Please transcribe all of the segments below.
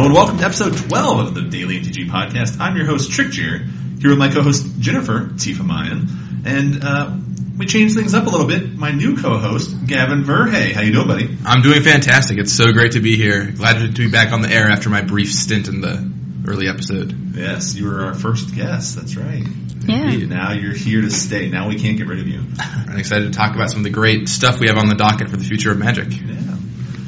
Hello and welcome to episode 12 of the Daily MTG podcast. I'm your host, Trick Jarrett, here with my co-host, Jennifer Tifa Mayan. And, uh, we changed things up a little bit. My new co-host, Gavin Verhey. How you doing, buddy? I'm doing fantastic. It's so great to be here. Glad to be back on the air after my brief stint in the early episode. Yes, you were our first guest. That's right. Yeah. Now you're here to stay. Now we can't get rid of you. I'm excited to talk about some of the great stuff we have on the docket for the future of Magic. Yeah.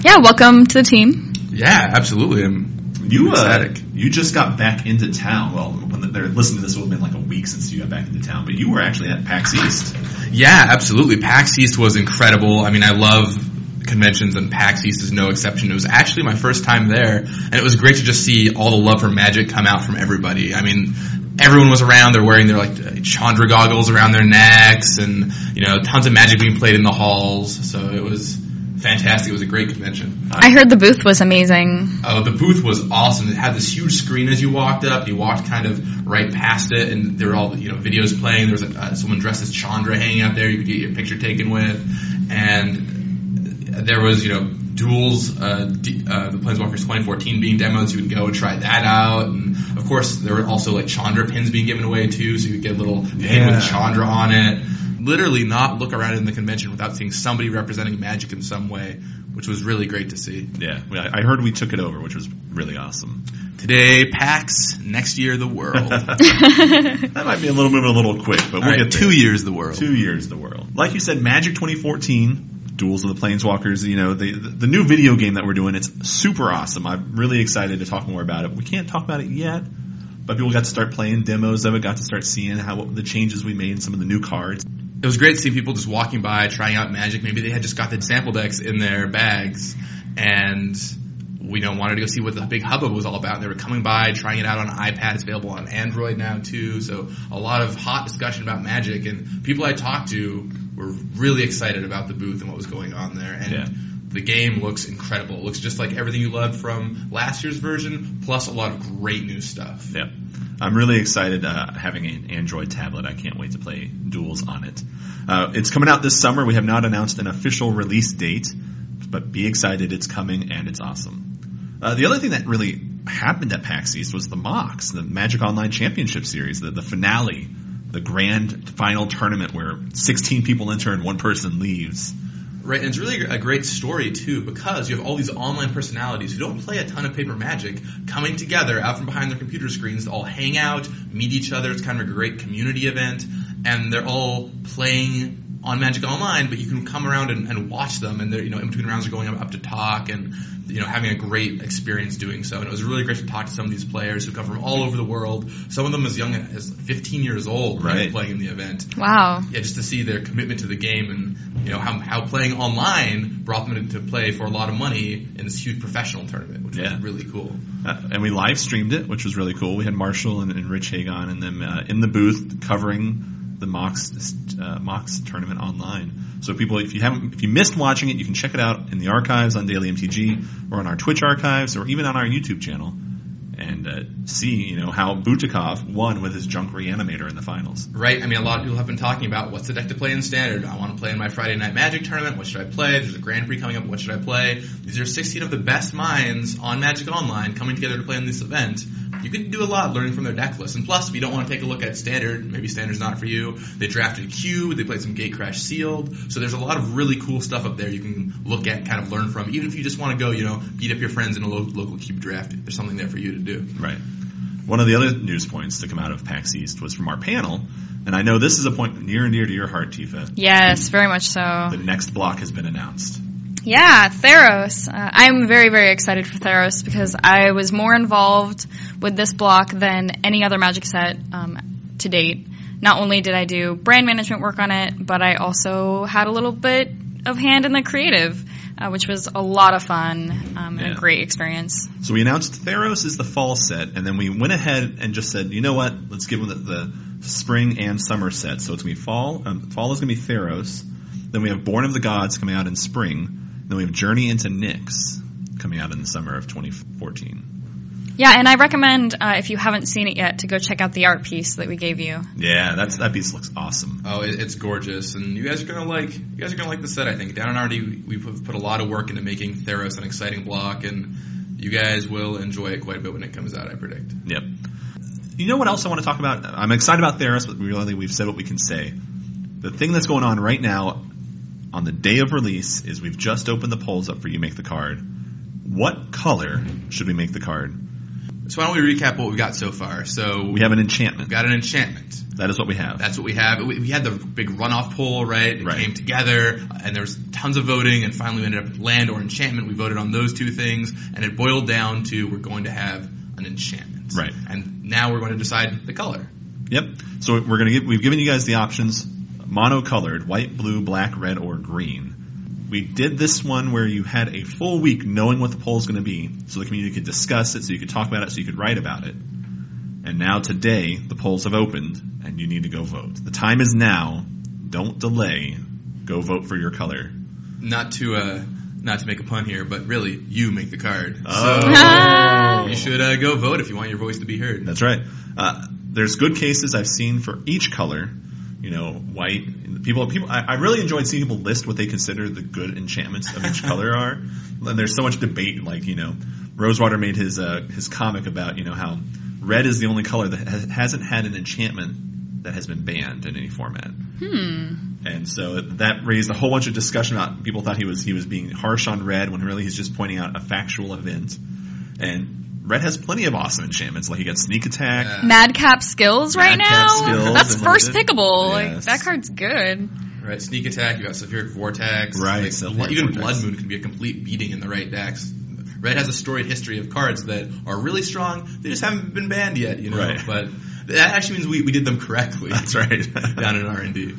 Yeah, welcome to the team. Yeah, absolutely. I'm You, uh, you just got back into town. Well, when they're listening to this, it would have been like a week since you got back into town. But you were actually at PAX East. Yeah, absolutely. PAX East was incredible. I mean, I love conventions and PAX East is no exception. It was actually my first time there and it was great to just see all the love for Magic come out from everybody. I mean, everyone was around. They're wearing their like Chandra goggles around their necks and, you know, tons of Magic being played in the halls. So it was fantastic. It was a great convention. I heard the booth was amazing. Oh, the booth was awesome. It had this huge screen as you walked up. You walked kind of right past it, and there were all you know videos playing. There was a, uh, someone dressed as Chandra hanging out there. You could get your picture taken with, and there was you know duels, uh, D, uh, the Planeswalkers 2014 being demoed. So you could go and try that out, and of course there were also like Chandra pins being given away too. So you could get a little pin Yeah. with Chandra on it. Literally, not look around in the convention without seeing somebody representing Magic in some way, which was really great to see. Yeah, I I heard we took it over, which was really awesome. Today, PAX. Next year, the world. That might be a little moving a little quick, but we'll All right, get two there. years, the world. Two years, the world. Like you said, Magic 2014, Duels of the Planeswalkers. You know, the the new video game that we're doing. It's super awesome. I'm really excited to talk more about it. We can't talk about it yet, but people got to start playing demos of it. Got to start seeing how the changes we made, in some of the new cards. It was great to see people just walking by, trying out Magic. Maybe they had just got the sample decks in their bags, and we you know wanted to go see what the big hubbub was all about. They were coming by, trying it out on iPad. It's available on Android now too. So a lot of hot discussion about Magic, and people I talked to were really excited about the booth and what was going on there. And Yeah. The game looks incredible. It looks just like everything you loved from last year's version, plus a lot of great new stuff. Yeah. I'm really excited uh, having an Android tablet. I can't wait to play Duels on it. Uh, it's coming out this summer. We have not announced an official release date, but be excited. It's coming and it's awesome. Uh, the other thing that really happened at PAX East was the MOCS, the Magic Online Championship Series, the, the finale, the grand final tournament where 16 people enter and one person leaves. Right, and it's really a great story too because you have all these online personalities who don't play a ton of paper magic coming together out from behind their computer screens to all hang out, meet each other. It's kind of a great community event, and they're all playing on Magic Online, but you can come around and, and watch them, and they're you know in between rounds are going up, up to talk and you know having a great experience doing so. And it was really great to talk to some of these players who come from all over the world. Some of them as young as 15 years old, Right. playing in the event Wow. yeah, just to see their commitment to the game and you know how, how playing online brought them to play for a lot of money in this huge professional tournament, which Yeah. was really cool. Uh, and we live streamed it, which was really cool. We had Marshall and, and Rich Hagon and them uh, in the booth covering the MOCS uh, MOCS tournament online. So people, if you haven't, if you missed watching it, you can check it out in the archives on Daily MTG or on our Twitch archives or even on our YouTube channel and uh, see, you know, how Butikov won with his junk reanimator in the finals. Right? I mean, a lot of people have been talking about what's the deck to play in standard. I want to play in my Friday Night Magic tournament. What should I play? There's a Grand Prix coming up. What should I play? These are 16 of the best minds on Magic Online coming together to play in this event. You can do a lot learning from their deck list. And plus, if you don't want to take a look at standard, maybe standard's not for you. They drafted Q. They played some Gatecrash Sealed. So there's a lot of really cool stuff up there you can look at, kind of learn from. Even if you just want to go, you know, beat up your friends in a lo- local cube draft. There's something there for you to do. Right. One of the other news points to come out of PAX East was from our panel, and I know this is a point near and dear to your heart, Tifa. Yes, very much so. The next block has been announced. Yeah, Theros. Uh, I'm very, very excited for Theros because I was more involved with this block than any other Magic set um, to date. Not only did I do brand management work on it, but I also had a little bit of hand in the creative, uh, which was a lot of fun um, and Yeah. a great experience. So we announced Theros is the fall set, and then we went ahead and just said, you know what? Let's give them the, the spring and summer set. So it's gonna be fall. Um, fall is gonna be Theros. Then we have Born of the Gods coming out in spring. Then we have Journey into Nyx coming out in the summer of 2014. Yeah, and I recommend uh, if you haven't seen it yet to go check out the art piece that we gave you. Yeah, that's that piece looks awesome. Oh, it, it's gorgeous, and you guys are gonna like. You guys are gonna like the set. I think down in RD, we put, put a lot of work into making Theros an exciting block, and you guys will enjoy it quite a bit when it comes out. I predict. Yep. You know what else I want to talk about? I'm excited about Theros, but really we've said what we can say. The thing that's going on right now on the day of release is we've just opened the polls up for you make the card. What color should we make the card? So why don't we recap what we've got so far? So We have an enchantment. We've got an enchantment. That is what we have. That's what we have. We, we had the big runoff poll, right? It Right. came together, and there was tons of voting, and finally we ended up with land or enchantment. We voted on those two things, and it boiled down to we're going to have an enchantment. Right. And now we're going to decide the color. Yep. So we're gonna give, we've given you guys the options, monocolored, white, blue, black, red, or green. We did this one where you had a full week knowing what the poll is going to be, so the community could discuss it, so you could talk about it, so you could write about it. And now today, the polls have opened, and you need to go vote. The time is now. Don't delay. Go vote for your color. Not to uh, not to make a pun here, but really, you make the card. Oh. So you should uh, go vote if you want your voice to be heard. That's right. Uh, there's good cases I've seen for each color. You know, white. People, people. I, I really enjoyed seeing people list what they consider the good enchantments of each color are. And there's so much debate. Like, you know, Rosewater made his uh, his comic about you know how red is the only color that has, hasn't had an enchantment that has been banned in any format. Hmm. And so that raised a whole bunch of discussion about people thought he was he was being harsh on red when really he's just pointing out a factual event. And red has plenty of awesome enchantments. Like he got sneak attack. Yeah. Madcap skills right Madcap now. skills That's first limited. pickable. Like that card's good. Right, sneak attack. You got sulfuric vortex. Right, like, sulfuric even vortex. blood moon can be a complete beating in the right decks. Red has a storied history of cards that are really strong. They just haven't been banned yet, you know. Right. But that actually means we, we did them correctly. That's right. down in R and D.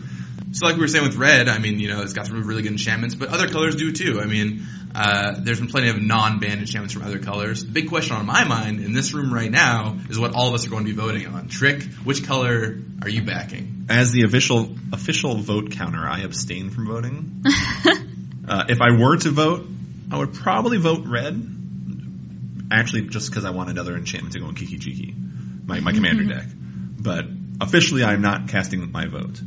So like we were saying with red, I mean, you know, it's got some really good enchantments, but other colors do too. I mean, uh, there's been plenty of non-banned enchantments from other colors. The big question on my mind in this room right now is what all of us are going to be voting on. Trick, which color are you backing? As the official official vote counter, I abstain from voting. uh, if I were to vote, I would probably vote red. Actually, just because I want another enchantment to go in Kiki Jiki, my, my commander deck. But officially, I'm not casting my vote.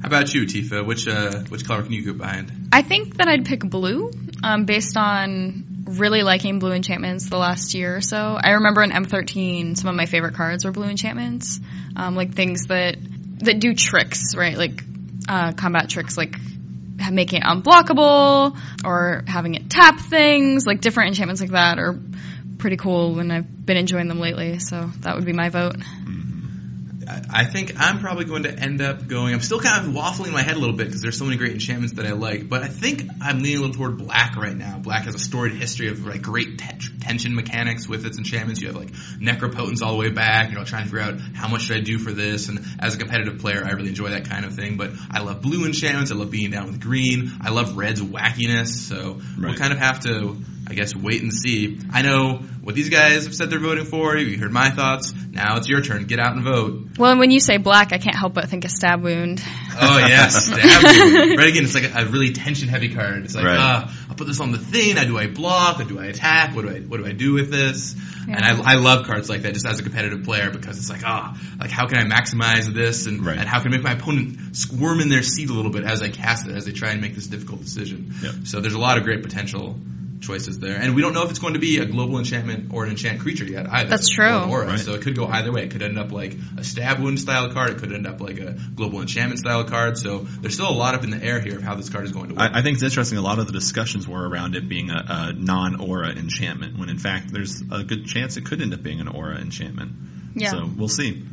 How about you, Tifa? Which uh, which color can you get behind? I think that I'd pick blue, um, based on really liking blue enchantments the last year or so. I remember in M13, some of my favorite cards were blue enchantments, um, like things that that do tricks, right? Like uh, combat tricks, like making it unblockable or having it tap things, like different enchantments like that are pretty cool, and I've been enjoying them lately. So that would be my vote. I I think I'm probably going to end up going. I'm still kind of waffling in my head a little bit because there's so many great enchantments that I like, but I think I'm leaning a little toward black right now. Black has a storied history of like great te- tension mechanics with its enchantments. You have like necropotence all the way back. You know, trying to figure out how much should I do for this. And as a competitive player, I really enjoy that kind of thing. But I love blue enchantments. I love being down with green. I love red's wackiness. So we'll kind of have to, I guess, wait and see. I know what these guys have said they're voting for. You heard my thoughts. Now it's your turn. Get out and vote. Well, when you say black, I can't help but think of stab wound. Oh yes, stab wound. Right again, it's like a, a really tension heavy card. It's like, Right. ah, I'll put this on the thing. Now, do I block or do I attack? What do I what do I do with this? Yeah. And I, I love cards like that just as a competitive player because it's like, ah, like how can I maximize this and Right. and how can I make my opponent squirm in their seat a little bit as I cast it as they try and make this difficult decision. Yep. So there's a lot of great potential choices there, and we don't know if it's going to be a global enchantment or an enchant creature yet either. That's true. Aura. Right. So it could go either way. It could end up like a stab wound style card. It could end up like a global enchantment style card. So there's still a lot up in the air here of how this card is going to work. I, I think it's interesting. A lot of the discussions were around it being a, a non-aura enchantment, when in fact there's a good chance it could end up being an aura enchantment. Yeah. So we'll see.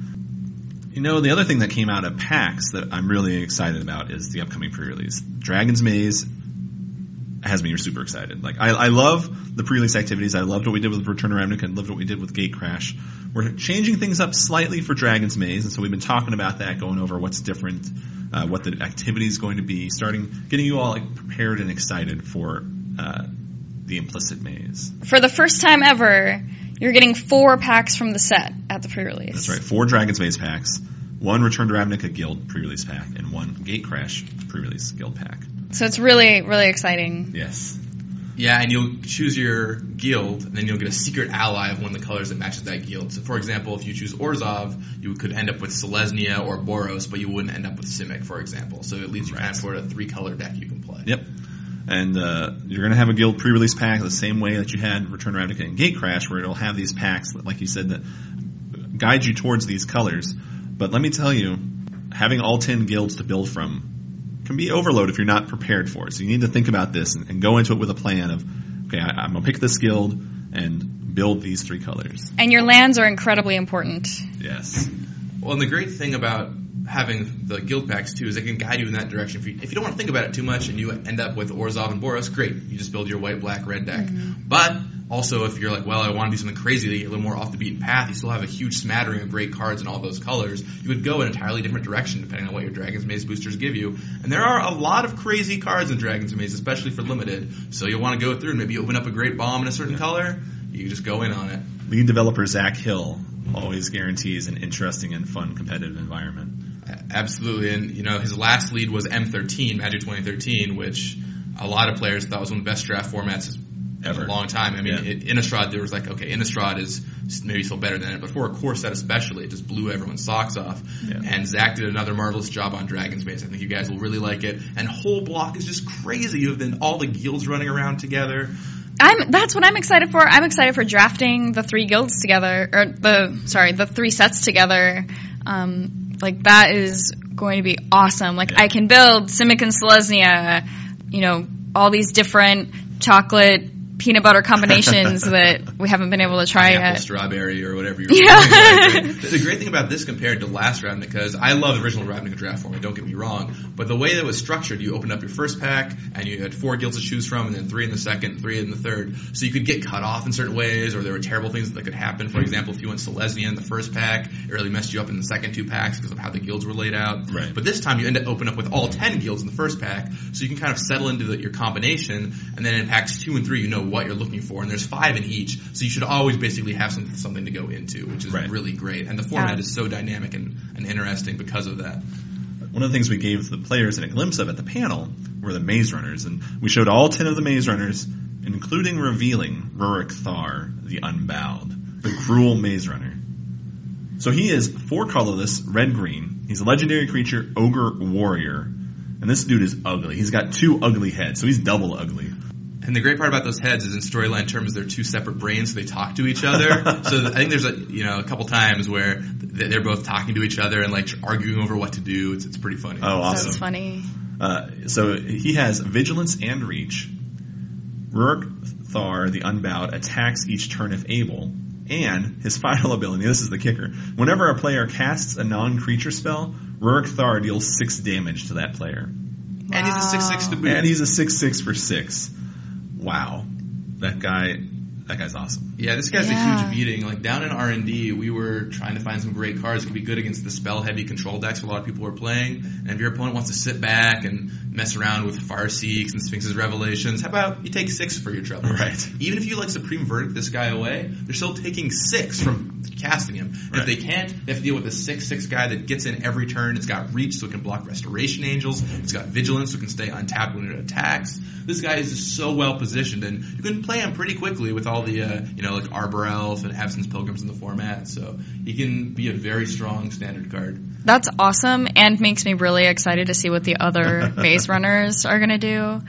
You know, the other thing that came out of PAX that I'm really excited about is the upcoming pre-release. Dragon's Maze has me super excited. Like, I, I love the pre-release activities. I loved what we did with Return to Ravnica and loved what we did with Gatecrash. We're changing things up slightly for Dragon's Maze, and so we've been talking about that, going over what's different, uh, what the activity is going to be, starting, getting you all like prepared and excited for uh, the implicit maze. For the first time ever, you're getting four packs from the set at the pre-release. That's right. Four Dragon's Maze packs, one Return to Ravnica Guild pre-release pack, and one Gate Crash pre-release Guild pack. So it's really, really exciting. Yes. yeah, and you'll choose your guild, and then you'll get a secret ally of one of the colors that matches that guild. So, for example, if you choose Orzhov, you could end up with Selesnya or Boros, but you wouldn't end up with Simic, for example. So it leaves you kind of for a three color deck you can play. Yep. And uh, you're going to have a guild pre-release pack the same way that you had Return of Ravnica and Gatecrash, where it'll have these packs, that, like you said, that guide you towards these colors. But let me tell you, having all 10 guilds to build from can be overload if you're not prepared for it. So you need to think about this and, and go into it with a plan of, okay, I, I'm going to pick this guild and build these three colors. And your lands are incredibly important. Yes. Well, and the great thing about having the guild packs too is they can guide you in that direction. If you, if you don't want to think about it too much and you end up with Orzhov and Boros, great. You just build your white, black, red deck. Mm-hmm. But also, if you're like, well, I want to do something crazy to get a little more off the beaten path, you still have a huge smattering of great cards in all those colors. You would go in an entirely different direction depending on what your Dragon's Maze boosters give you. And there are a lot of crazy cards in Dragon's Maze, especially for limited. So you'll want to go through and maybe open up a great bomb in a certain color. You can just go in on it. Lead developer Zach Hill always guarantees an interesting and fun competitive environment. Absolutely, and you know his last lead was M13, Magic 2013, which a lot of players thought was one of the best draft formats Ever. in a long time. I mean, Yeah. it, Innistrad, there was like, okay, Innistrad is maybe still better than it, but for a core set especially, it just blew everyone's socks off. Yeah. And Zach did another marvelous job on Dragon's Maze. I think you guys will really like it. And whole block is just crazy. You have then all the guilds running around together. I'm that's what I'm excited for. I'm excited for drafting the three guilds together, or the sorry, the three sets together. Um, like that is going to be awesome. Like Yeah. I can build Simic and Selesnya, you know, all these different chocolate peanut butter combinations that we haven't been able to try Apple yet. strawberry or whatever you're Yeah. doing. the, the great thing about this compared to last Ravnica, because I love the original Ravnica draft format, don't get me wrong, but the way that it was structured, you opened up your first pack and you had four guilds to choose from and then three in the second, three in the third. So you could get cut off in certain ways or there were terrible things that could happen. For example, if you went Selesnya in the first pack, it really messed you up in the second two packs because of how the guilds were laid out. Right. But this time you end up open up with all 10 guilds in the first pack, so you can kind of settle into the, your combination, and then in packs two and three you know what you're looking for, and there's five in each, so you should always basically have some, something to go into, which is Right. really great. And the format Yeah. is so dynamic and, and interesting because of that. One of the things we gave the players a glimpse of at the panel were the maze runners, and we showed all ten of the maze runners, including revealing Ruric Thar, the Unbowed, the cruel maze runner. So he is four colorless, red green. He's a legendary creature, ogre warrior, and this dude is ugly. He's got two ugly heads, so he's double ugly. And the great part about those heads is in storyline terms, they're two separate brains, so they talk to each other. so I think there's a you know a couple times where they're both talking to each other and like arguing over what to do. It's, it's pretty funny. Oh, awesome! That's funny. Uh, so he has vigilance and reach. Ruric Thar, the Unbowed, attacks each turn if able. And his final ability, this is the kicker. Whenever a player casts a non-creature spell, Ruric Thar deals six damage to that player. And he's a six six to boot. And he's a six six for six. Wow. That guy that guy's awesome. Yeah, this guy's Yeah. a huge beating. Like down in R and D, we were trying to find some great cards that could be good against the spell heavy control decks a lot of people are playing. And if your opponent wants to sit back and mess around with Farseeks and Sphinx's Revelations, how about you take six for your trouble? Right. Even if you like Supreme Verdict this guy away, they're still taking six from casting him. And Right. if they can't, they have to deal with a six six guy that gets in every turn. It's got reach so it can block Restoration Angels. It's got vigilance so it can stay untapped when it attacks. This guy is just so well positioned, and you can play him pretty quickly with all the uh, you know like Arbor Elf and Avacyn's Pilgrims in the format. So he can be a very strong standard card. That's awesome and makes me really excited to see what the other maze runners are going to do.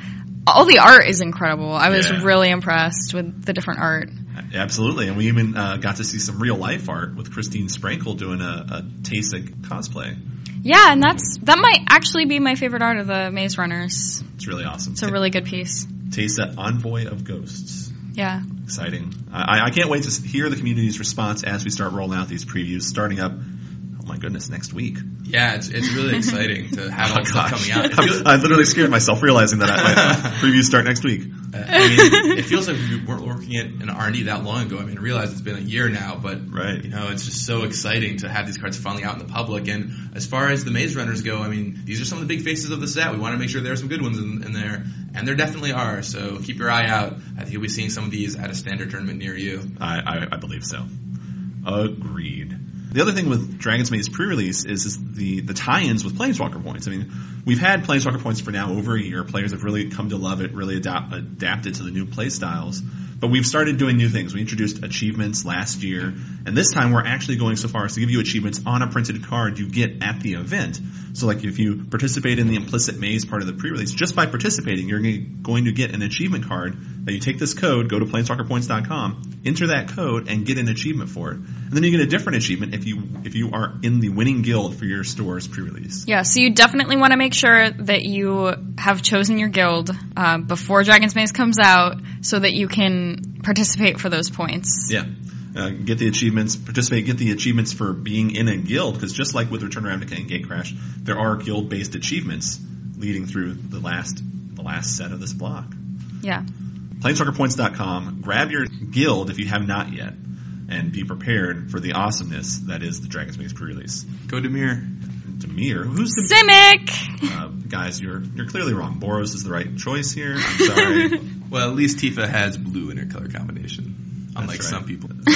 All the art is incredible. I was Yeah. really impressed with the different art. Absolutely. And we even uh, got to see some real life art with Christine Sprankle doing a, a Tasic cosplay. Yeah, and that's that might actually be my favorite art of the maze runners. It's really awesome. It's a really good piece. Teysa, Envoy of Ghosts. Yeah. Exciting. I, I can't wait to hear the community's response as we start rolling out these previews starting up, oh my goodness, next week. Yeah, it's it's really exciting to have all Oh, stuff coming out. I'm- I literally scared myself realizing that I, my previews start next week. I mean, it feels like we weren't working at an R and D that long ago. I mean, I realize it's been a year now, but Right. you know, it's just so exciting to have these cards finally out in the public. And as far as the Maze Runners go, I mean, these are some of the big faces of the set. We want to make sure there are some good ones in, in there, and there definitely are. So keep your eye out. I think you'll be seeing some of these at a standard tournament near you. I, I, I believe so. Agreed. The other thing with Dragon's Maze pre-release is, is the, the tie-ins with Planeswalker points. I mean, we've had Planeswalker points for now over a year. Players have really come to love it, really adapt, adapted to the new play styles. But we've started doing new things. We introduced achievements last year, and this time we're actually going so far as to give you achievements on a printed card you get at the event. So like if you participate in the implicit maze part of the pre-release, just by participating, you're going to get an achievement card that you take this code, go to planeswalkerpoints.com, enter that code, and get an achievement for it. And then you get a different achievement if you if you are in the winning guild for your store's pre-release. Yeah, so you definitely want to make sure that you have chosen your guild uh, before Dragon's Maze comes out so that you can participate for those points. Yeah. Uh, get the achievements, participate, get the achievements for being in a guild, because just like with Return to Ravnica and Gatecrash, there are guild-based achievements leading through the last the last set of this block. Yeah. Planeswalkerpoints.com, grab your guild if you have not yet, and be prepared for the awesomeness that is the Dragon's Maze pre-release. Go Dimir. Dimir, who's the Simic! uh, guys? You're you're clearly wrong. Boros is the right choice here. I'm sorry. Well, at least Tifa has blue in her color combination, unlike right. some people.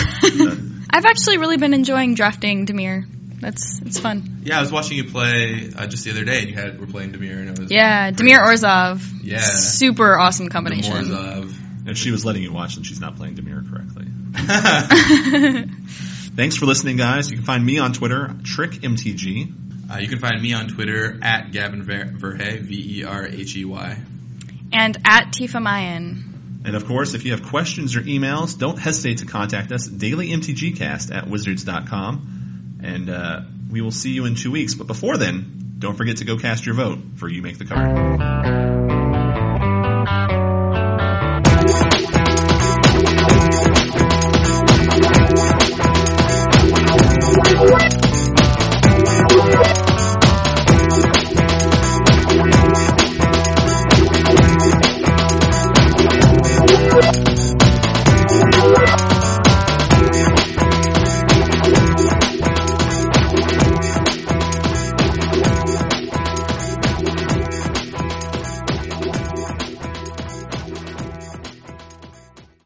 I've actually really been enjoying drafting Dimir. That's it's fun. Yeah, I was watching you play uh, just the other day, and you had were playing Dimir, and it was Yeah. Dimir Orzhov. Yeah. Super awesome combination. Morzov. if she was letting you watch, then she's not playing Dimir correctly. Thanks for listening, guys. You can find me on Twitter, TrickMTG. Uh, you can find me on Twitter at Gavin Verhey, V E R H E Y. And at Tifa Mayan. And of course, if you have questions or emails, don't hesitate to contact us, dailymtgcast at wizards.com. And uh, we will see you in two weeks. But before then, don't forget to go cast your vote for You Make the Card.